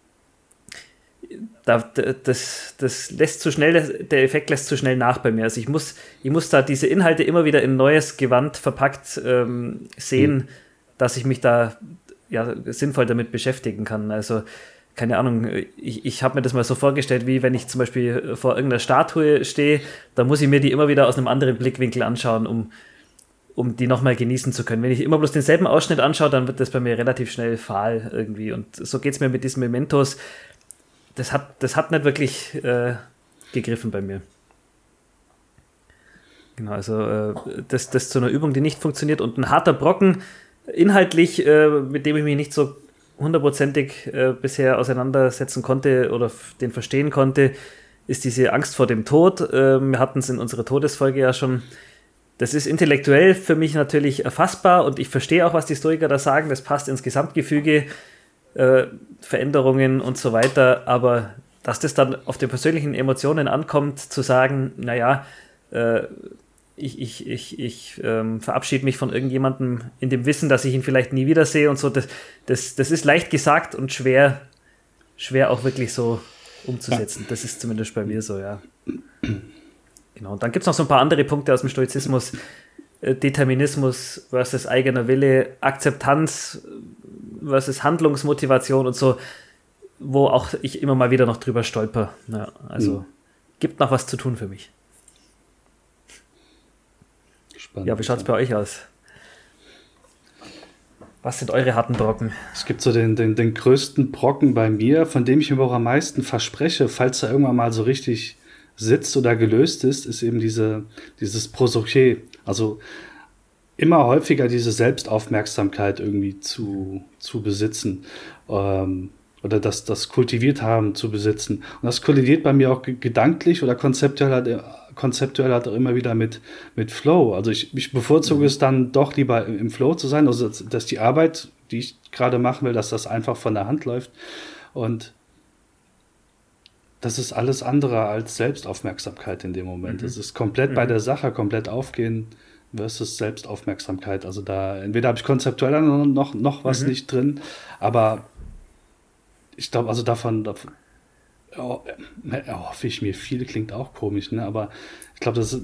da, das, das lässt zu schnell, der Effekt lässt zu schnell nach bei mir. Also ich muss, ich muss da diese Inhalte immer wieder in neues Gewand verpackt ähm, sehen, mhm. dass ich mich da ja, sinnvoll damit beschäftigen kann. Also, keine Ahnung, ich, ich habe mir das mal so vorgestellt, wie wenn ich zum Beispiel vor irgendeiner Statue stehe, da muss ich mir die immer wieder aus einem anderen Blickwinkel anschauen, um, um die nochmal genießen zu können. Wenn ich immer bloß denselben Ausschnitt anschaue, dann wird das bei mir relativ schnell fahl irgendwie. Und so geht es mir mit diesen Mementos. Das hat, das hat nicht wirklich äh, gegriffen bei mir. Genau, also äh, das, das zu einer Übung, die nicht funktioniert und ein harter Brocken, inhaltlich, äh, mit dem ich mich nicht so hundertprozentig äh, bisher auseinandersetzen konnte oder den verstehen konnte, ist diese Angst vor dem Tod. Äh, wir hatten es in unserer Todesfolge ja schon. Das ist intellektuell für mich natürlich erfassbar und ich verstehe auch, was die Historiker da sagen. Das passt ins Gesamtgefüge, äh, Veränderungen und so weiter. Aber dass das dann auf die persönlichen Emotionen ankommt, zu sagen, naja, äh, ich, ich, ich, ich ähm, verabschiede mich von irgendjemandem in dem Wissen, dass ich ihn vielleicht nie wiedersehe und so. Das, das, das ist leicht gesagt und schwer, schwer auch wirklich so umzusetzen. Das ist zumindest bei mir so, ja. Genau. Und dann gibt es noch so ein paar andere Punkte aus dem Stoizismus. Äh, Determinismus versus eigener Wille, Akzeptanz versus Handlungsmotivation und so, wo auch ich immer mal wieder noch drüber stolper. Ja, also mhm. gibt noch was zu tun für mich. Spannend. Ja, wie schaut es bei euch aus? Was sind eure harten Brocken? Es gibt so den, den, den größten Brocken bei mir, von dem ich mir auch am meisten verspreche, falls er irgendwann mal so richtig sitzt oder gelöst ist, ist eben diese, dieses Prosoché. Also immer häufiger diese Selbstaufmerksamkeit irgendwie zu, zu besitzen. Ähm, oder das, das kultiviert haben zu besitzen. Und das kollidiert bei mir auch gedanklich oder konzeptuell halt, konzeptuell halt auch immer wieder mit, mit Flow. Also ich, ich bevorzuge mhm. es dann doch lieber im Flow zu sein, also dass die Arbeit, die ich gerade machen will, dass das einfach von der Hand läuft. Und das ist alles andere als Selbstaufmerksamkeit in dem Moment. Es mhm. ist komplett mhm. bei der Sache, komplett aufgehen versus Selbstaufmerksamkeit. Also da, entweder habe ich konzeptuell noch, noch was mhm. nicht drin, aber ich glaube, also davon, davon oh, erhoffe ich mir viel, klingt auch komisch, ne? aber ich glaube, das ist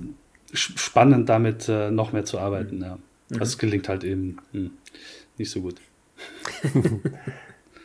spannend, damit äh, noch mehr zu arbeiten. Ja. Mhm. Also es gelingt halt eben hm, nicht so gut.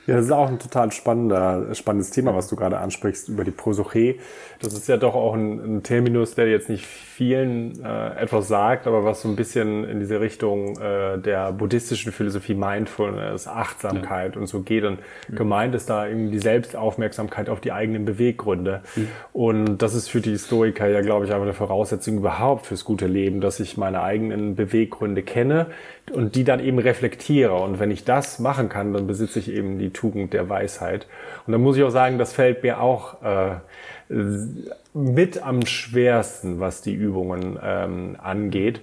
Ja, das ist auch ein total spannender, spannendes Thema, was du gerade ansprichst über die Prosoche. Das ist ja doch auch ein, ein Terminus, der jetzt nicht vielen äh, etwas sagt, aber was so ein bisschen in diese Richtung äh, der buddhistischen Philosophie Mindfulness, Achtsamkeit ja. und so geht. Und mhm. gemeint ist da irgendwie die Selbstaufmerksamkeit auf die eigenen Beweggründe. Mhm. Und das ist für die Stoiker ja, glaube ich, einfach eine Voraussetzung überhaupt fürs gute Leben, dass ich meine eigenen Beweggründe kenne, und die dann eben reflektiere. Und wenn ich das machen kann, dann besitze ich eben die Tugend der Weisheit. Und dann muss ich auch sagen, das fällt mir auch äh, mit am schwersten, was die Übungen ähm, angeht.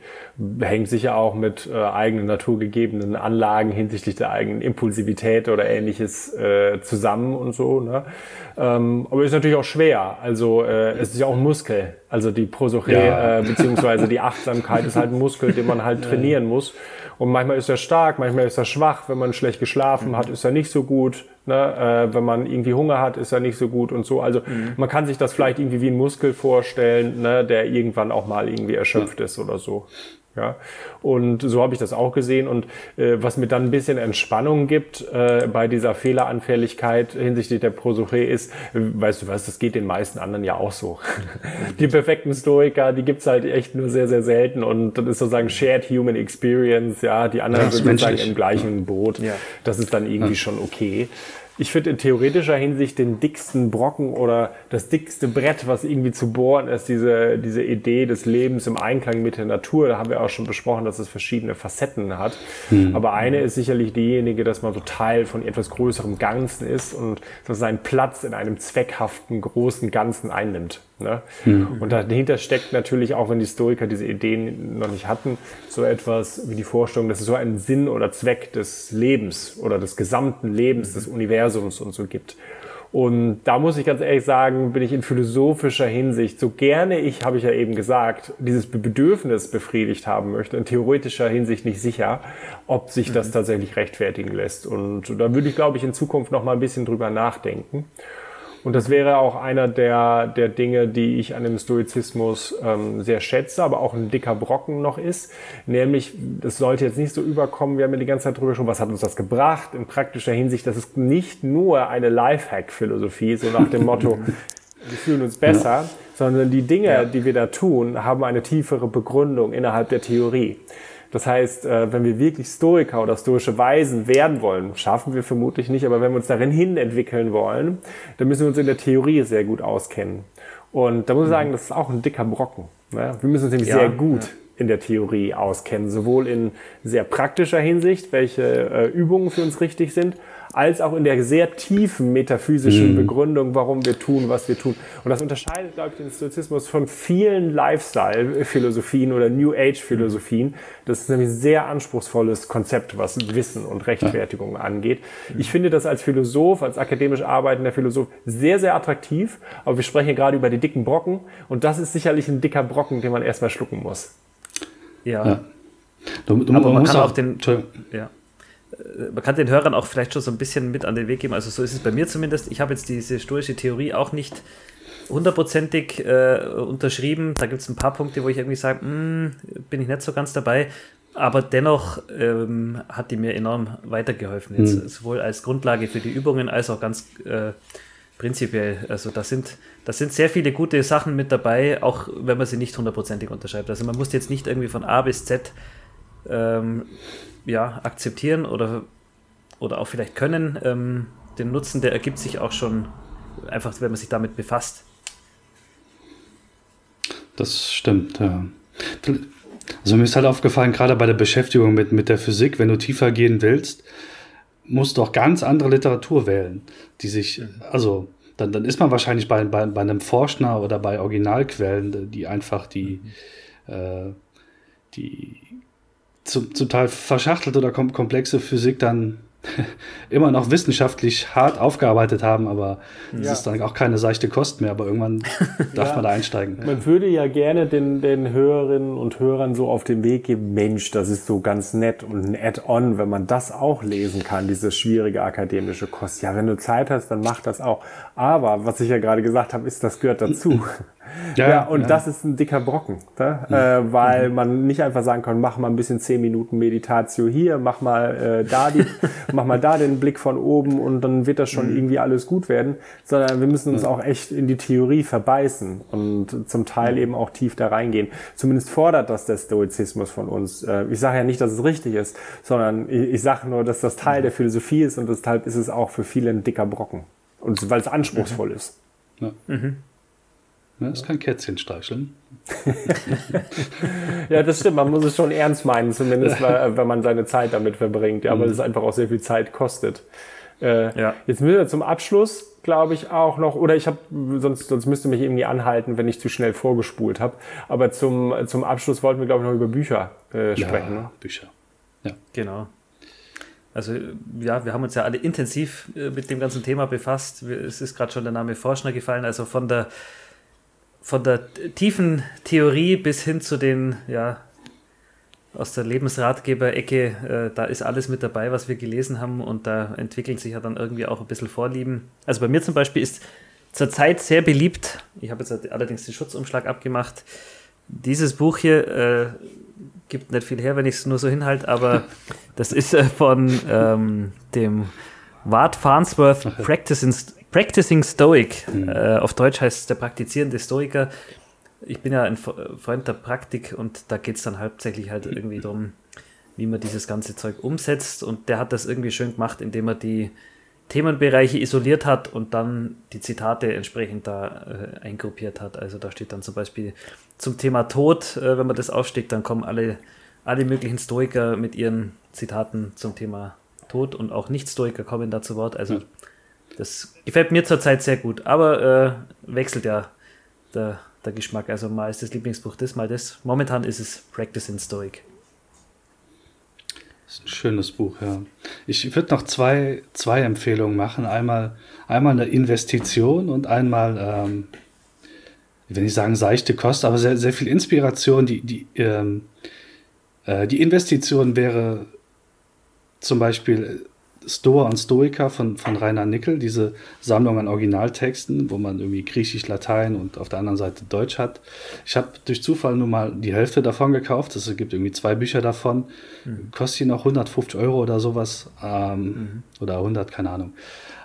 Hängt sicher auch mit äh, eigenen naturgegebenen Anlagen hinsichtlich der eigenen Impulsivität oder ähnliches äh, zusammen und so. Ne? Ähm, aber ist natürlich auch schwer. Also äh, es ist ja auch ein Muskel. Also die Prosoche ja. äh, beziehungsweise die Achtsamkeit ist halt ein Muskel, den man halt trainieren muss. Und manchmal ist er stark, manchmal ist er schwach. Wenn man schlecht geschlafen mhm. hat, ist er nicht so gut. Ne? Äh, wenn man irgendwie Hunger hat, ist er nicht so gut und so. Also mhm. man kann sich das vielleicht irgendwie wie ein Muskel vorstellen, ne? der irgendwann auch mal irgendwie erschöpft ja. ist oder so. Ja, und so habe ich das auch gesehen. Und äh, was mir dann ein bisschen Entspannung gibt äh, bei dieser Fehleranfälligkeit hinsichtlich der Prosuche ist, äh, weißt du was, das geht den meisten anderen ja auch so. die perfekten Stoiker, die gibt's halt echt nur sehr, sehr selten. Und das ist sozusagen Shared Human Experience, ja, die anderen sind sozusagen im gleichen Boot. Ja. Das ist dann irgendwie ja. schon okay ich finde in theoretischer Hinsicht den dicksten Brocken oder das dickste Brett, was irgendwie zu bohren ist, diese, diese Idee des Lebens im Einklang mit der Natur. Da haben wir auch schon besprochen, dass es verschiedene Facetten hat. Mhm. Aber eine ist sicherlich diejenige, dass man so Teil von etwas größerem Ganzen ist und so seinen Platz in einem zweckhaften, großen Ganzen einnimmt. Ne? Mhm. Und dahinter steckt natürlich auch, wenn die Stoiker diese Ideen noch nicht hatten, so etwas wie die Vorstellung, dass es so einen Sinn oder Zweck des Lebens oder des gesamten Lebens, des Universums und so gibt. Und da muss ich ganz ehrlich sagen, bin ich in philosophischer Hinsicht, so gerne ich, habe ich ja eben gesagt, dieses Bedürfnis befriedigt haben möchte, in theoretischer Hinsicht nicht sicher, ob sich das mhm. tatsächlich rechtfertigen lässt. Und da würde ich, glaube ich, in Zukunft noch mal ein bisschen drüber nachdenken. Und das wäre auch einer der, der Dinge, die ich an dem Stoizismus ähm, sehr schätze, aber auch ein dicker Brocken noch ist. Nämlich, das sollte jetzt nicht so überkommen, wir haben ja die ganze Zeit drüber schon, was hat uns das gebracht in praktischer Hinsicht. Das ist nicht nur eine Lifehack-Philosophie, so nach dem Motto, wir fühlen uns besser, ja. sondern die Dinge, ja. die wir da tun, haben eine tiefere Begründung innerhalb der Theorie. Das heißt, äh, wenn wir wirklich Stoiker oder stoische Weisen werden wollen, schaffen wir vermutlich nicht, aber wenn wir uns darin hin entwickeln wollen, dann müssen wir uns in der Theorie sehr gut auskennen. Und da muss ich mhm. sagen, das ist auch ein dicker Brocken. Ne? Wir müssen uns nämlich ja, sehr gut ja. in der Theorie auskennen, sowohl in sehr praktischer Hinsicht, welche äh, Übungen für uns richtig sind, als auch in der sehr tiefen metaphysischen mhm. Begründung, warum wir tun, was wir tun. Und das unterscheidet, glaube ich, den Stoizismus von vielen Lifestyle-Philosophien oder New Age-Philosophien. Das ist nämlich ein sehr anspruchsvolles Konzept, was Wissen und Rechtfertigung angeht. Ich finde das als Philosoph, als akademisch arbeitender Philosoph sehr, sehr attraktiv. Aber wir sprechen gerade über die dicken Brocken. Und das ist sicherlich ein dicker Brocken, den man erstmal schlucken muss. Ja. ja. Du, du, Aber man kann auch, auch den. Ja man kann den Hörern auch vielleicht schon so ein bisschen mit an den Weg geben. Also so ist es bei mir zumindest. Ich habe jetzt diese stoische Theorie auch nicht hundertprozentig äh, unterschrieben. Da gibt es ein paar Punkte, wo ich irgendwie sage, hm, bin ich nicht so ganz dabei. Aber dennoch ähm, hat die mir enorm weitergeholfen, jetzt, mhm. sowohl als Grundlage für die Übungen als auch ganz äh, prinzipiell. Also da sind, da sind sehr viele gute Sachen mit dabei, auch wenn man sie nicht hundertprozentig unterschreibt. Also man muss jetzt nicht irgendwie von A bis Z ähm, ja, akzeptieren oder, oder auch vielleicht können. Ähm, den Nutzen, der ergibt sich auch schon einfach, wenn man sich damit befasst. Das stimmt, ja. Also mir ist halt aufgefallen, gerade bei der Beschäftigung mit, mit der Physik, wenn du tiefer gehen willst, musst du auch ganz andere Literatur wählen, die sich, also dann, dann ist man wahrscheinlich bei, bei, bei einem Forschner oder bei Originalquellen, die einfach die, mhm. äh, die zum, zum Teil verschachtelte oder kom komplexe Physik dann immer noch wissenschaftlich hart aufgearbeitet haben, aber es ja. ist dann auch keine seichte Kost mehr, aber irgendwann darf ja. man da einsteigen. Man würde ja gerne den, den Hörerinnen und Hörern so auf den Weg geben, Mensch, das ist so ganz nett und ein Add-on, wenn man das auch lesen kann, diese schwierige akademische Kost. Ja, wenn du Zeit hast, dann mach das auch. Aber, was ich ja gerade gesagt habe, ist, das gehört dazu. Ja, ja und ja. das ist ein dicker Brocken, ne? mhm. äh, weil mhm. man nicht einfach sagen kann, mach mal ein bisschen zehn Minuten Meditatio hier, mach mal äh, da die, mach mal da den Blick von oben und dann wird das schon mhm. irgendwie alles gut werden, sondern wir müssen uns auch echt in die Theorie verbeißen und zum Teil eben auch tief da reingehen. Zumindest fordert das der Stoizismus von uns. Äh, ich sage ja nicht, dass es richtig ist, sondern ich, ich sage nur, dass das Teil der Philosophie ist und deshalb ist es auch für viele ein dicker Brocken und weil es anspruchsvoll mhm. ist. Ja. Mhm. Ne? Das kann Kätzchen streicheln. ja, das stimmt. Man muss es schon ernst meinen, zumindest wenn man seine Zeit damit verbringt. Ja, weil mhm. es einfach auch sehr viel Zeit kostet. Äh, ja. Jetzt müssen wir zum Abschluss, glaube ich, auch noch, oder ich habe, sonst, sonst müsste mich irgendwie anhalten, wenn ich zu schnell vorgespult habe. Aber zum, zum Abschluss wollten wir, glaube ich, noch über Bücher äh, sprechen. Ja, ne? Bücher. Ja. Genau. Also ja, wir haben uns ja alle intensiv äh, mit dem ganzen Thema befasst. Es ist gerade schon der Name Forschner gefallen. Also von der von der tiefen Theorie bis hin zu den, ja, aus der Lebensratgeber-Ecke, äh, da ist alles mit dabei, was wir gelesen haben und da entwickeln sich ja dann irgendwie auch ein bisschen Vorlieben. Also bei mir zum Beispiel ist zurzeit sehr beliebt, ich habe jetzt allerdings den Schutzumschlag abgemacht, dieses Buch hier äh, gibt nicht viel her, wenn ich es nur so hinhalte, aber das ist äh, von ähm, dem Ward Farnsworth Practicing Practicing Stoic. Mhm. Äh, auf Deutsch heißt es der praktizierende Stoiker. Ich bin ja ein Freund der Praktik und da geht es dann hauptsächlich halt irgendwie darum, wie man dieses ganze Zeug umsetzt. Und der hat das irgendwie schön gemacht, indem er die Themenbereiche isoliert hat und dann die Zitate entsprechend da äh, eingruppiert hat. Also da steht dann zum Beispiel zum Thema Tod, äh, wenn man das aufsteckt, dann kommen alle, alle möglichen Stoiker mit ihren Zitaten zum Thema Tod und auch Nicht-Stoiker kommen da zu Wort. Also das gefällt mir zurzeit sehr gut, aber äh, wechselt ja der, der Geschmack. Also mal ist das Lieblingsbuch das, mal das. Momentan ist es Practice in Stoic. Das ist ein schönes Buch, ja. Ich würde noch zwei, zwei Empfehlungen machen. Einmal, einmal eine Investition und einmal, ähm, ich will nicht sagen seichte Kost, aber sehr, sehr viel Inspiration. Die, die, ähm, äh, die Investition wäre zum Beispiel Stoa und Stoiker von, von Rainer Nickel, diese Sammlung an Originaltexten, wo man irgendwie Griechisch, Latein und auf der anderen Seite Deutsch hat. Ich habe durch Zufall nur mal die Hälfte davon gekauft. Es gibt irgendwie zwei Bücher davon. Mhm. Kostet noch 150 Euro oder sowas. Ähm, mhm. Oder 100, keine Ahnung.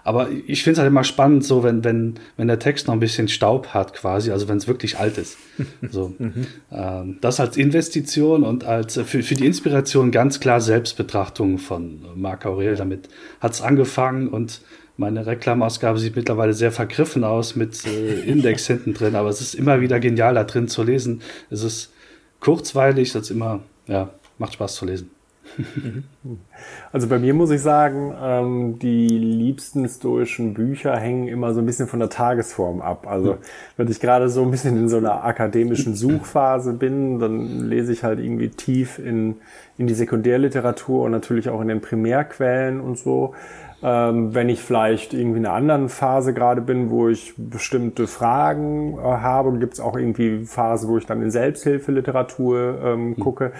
Aber ich finde es halt immer spannend, so wenn, wenn, wenn der Text noch ein bisschen Staub hat, quasi, also wenn es wirklich alt ist. So. mhm. ähm, das als Investition und als äh, für, für die Inspiration ganz klar Selbstbetrachtung von Marc Aurel. Damit hat es angefangen und meine Reklamausgabe sieht mittlerweile sehr vergriffen aus mit äh, Index hinten drin, aber es ist immer wieder genial da drin zu lesen. Es ist kurzweilig, es ist immer, ja, macht Spaß zu lesen. Also bei mir muss ich sagen, ähm, die liebsten stoischen Bücher hängen immer so ein bisschen von der Tagesform ab. Also wenn ich gerade so ein bisschen in so einer akademischen Suchphase bin, dann lese ich halt irgendwie tief in, in die Sekundärliteratur und natürlich auch in den Primärquellen und so. Ähm, wenn ich vielleicht irgendwie in einer anderen Phase gerade bin, wo ich bestimmte Fragen äh, habe, gibt es auch irgendwie Phase, wo ich dann in Selbsthilfeliteratur ähm, gucke.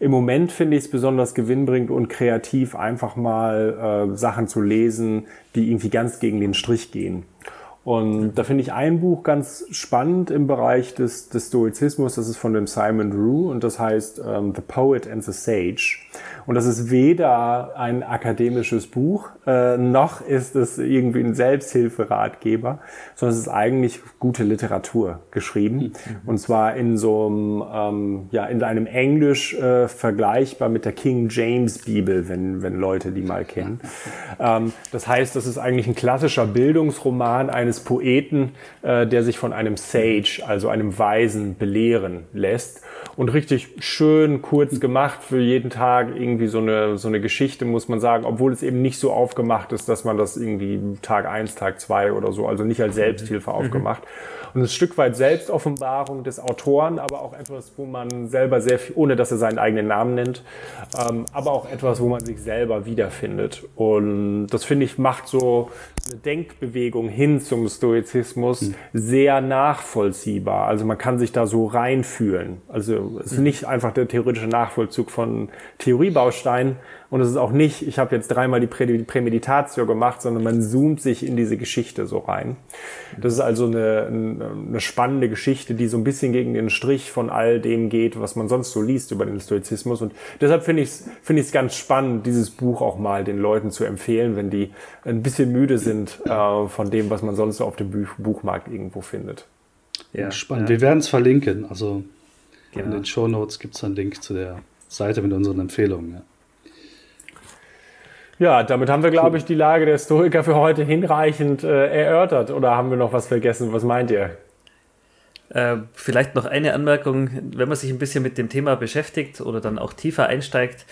Im Moment finde ich es besonders gewinnbringend und kreativ, einfach mal äh, Sachen zu lesen, die irgendwie ganz gegen den Strich gehen. Und da finde ich ein Buch ganz spannend im Bereich des, des Stoizismus. Das ist von dem Simon Rue und das heißt ähm, The Poet and the Sage. Und das ist weder ein akademisches Buch, äh, noch ist es irgendwie ein Selbsthilferatgeber, sondern es ist eigentlich gute Literatur geschrieben. Mhm. Und zwar in so einem, ähm, ja, in einem Englisch äh, vergleichbar mit der King James Bibel, wenn, wenn Leute die mal kennen. Ähm, das heißt, das ist eigentlich ein klassischer Bildungsroman eines Poeten, äh, der sich von einem Sage, also einem Weisen, belehren lässt und richtig schön kurz gemacht für jeden Tag irgendwie so eine, so eine Geschichte, muss man sagen, obwohl es eben nicht so aufgemacht ist, dass man das irgendwie Tag eins Tag zwei oder so, also nicht als Selbsthilfe mhm. aufgemacht. Und ein Stück weit Selbstoffenbarung des Autoren, aber auch etwas, wo man selber sehr viel, ohne dass er seinen eigenen Namen nennt, ähm, aber auch etwas, wo man sich selber wiederfindet. Und das finde ich macht so eine Denkbewegung hin zum Stoizismus mhm. sehr nachvollziehbar. Also man kann sich da so reinfühlen. Also es ist nicht einfach der theoretische Nachvollzug von Theoriebausteinen, und es ist auch nicht, ich habe jetzt dreimal die Prämeditatio gemacht, sondern man zoomt sich in diese Geschichte so rein. Das ist also eine, eine spannende Geschichte, die so ein bisschen gegen den Strich von all dem geht, was man sonst so liest über den Stoizismus. Und deshalb finde ich es finde ich ganz spannend, dieses Buch auch mal den Leuten zu empfehlen, wenn die ein bisschen müde sind äh, von dem, was man sonst so auf dem Buchmarkt irgendwo findet. Ja, spannend. Ja. Wir werden es verlinken. Also genau. in den Show Notes gibt es einen Link zu der Seite mit unseren Empfehlungen. Ja. Ja, damit haben wir, glaube ich, die Lage der Stoiker für heute hinreichend äh, erörtert. Oder haben wir noch was vergessen? Was meint ihr? Äh, vielleicht noch eine Anmerkung, wenn man sich ein bisschen mit dem Thema beschäftigt oder dann auch tiefer einsteigt,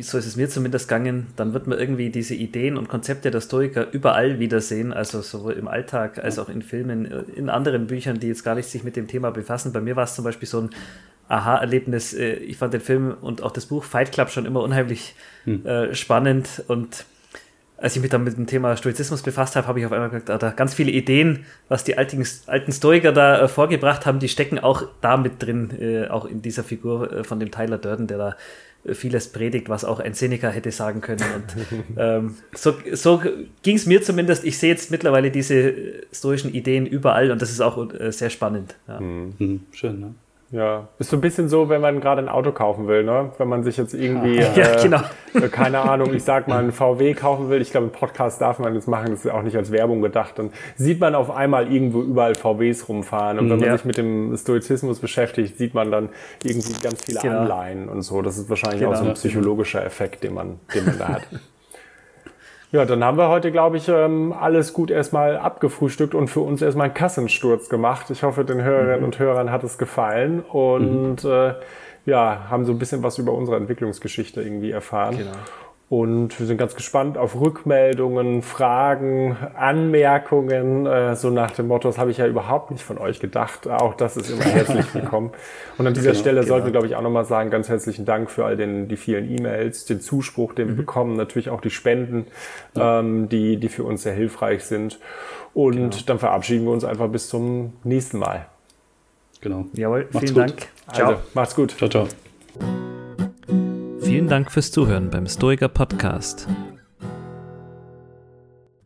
so ist es mir zumindest gegangen, dann wird man irgendwie diese Ideen und Konzepte der Stoiker überall wiedersehen, also sowohl im Alltag als auch in Filmen, in anderen Büchern, die jetzt gar nicht sich mit dem Thema befassen. Bei mir war es zum Beispiel so ein Aha-Erlebnis. Äh, ich fand den Film und auch das Buch Fight Club schon immer unheimlich hm. äh, spannend und als ich mich dann mit dem Thema Stoizismus befasst habe, habe ich auf einmal gedacht, ah, da ganz viele Ideen, was die alten, alten Stoiker da äh, vorgebracht haben, die stecken auch da mit drin, äh, auch in dieser Figur äh, von dem Tyler Durden, der da vieles predigt, was auch ein Seneca hätte sagen können. Und ähm, so, so ging es mir zumindest. Ich sehe jetzt mittlerweile diese stoischen Ideen überall und das ist auch sehr spannend. Ja. Mhm. Schön, ne? Ja, ist so ein bisschen so, wenn man gerade ein Auto kaufen will, ne? Wenn man sich jetzt irgendwie, ja, äh, genau. Äh, keine Ahnung, ich sag mal, ein VW kaufen will. Ich glaube, im Podcast darf man das machen, das ist auch nicht als Werbung gedacht. Dann sieht man auf einmal irgendwo überall VWs rumfahren. Und wenn ja. man sich mit dem Stoizismus beschäftigt, sieht man dann irgendwie ganz viele genau. Anleihen und so. Das ist wahrscheinlich genau. auch so ein psychologischer Effekt, den man, den man da hat. Ja, dann haben wir heute, glaube ich, ähm, alles gut erstmal abgefrühstückt und für uns erstmal einen Kassensturz gemacht. Ich hoffe, den Hörerinnen mhm. und Hörern hat es gefallen und mhm. äh, ja, haben so ein bisschen was über unsere Entwicklungsgeschichte irgendwie erfahren. Genau. Und wir sind ganz gespannt auf Rückmeldungen, Fragen, Anmerkungen, äh, so nach dem Motto, das habe ich ja überhaupt nicht von euch gedacht. Auch das ist immer herzlich willkommen. Und an dieser genau, Stelle genau. sollten wir, glaube ich, auch nochmal sagen, ganz herzlichen Dank für all den, die vielen E-Mails, den Zuspruch, den mhm. wir bekommen, natürlich auch die Spenden, ja. ähm, die, die für uns sehr hilfreich sind. Und genau. dann verabschieden wir uns einfach bis zum nächsten Mal. Genau. Jawohl, macht's vielen gut. Dank. Ciao. Also, macht's gut. Ciao, ciao. Vielen Dank fürs Zuhören beim Stoiker Podcast.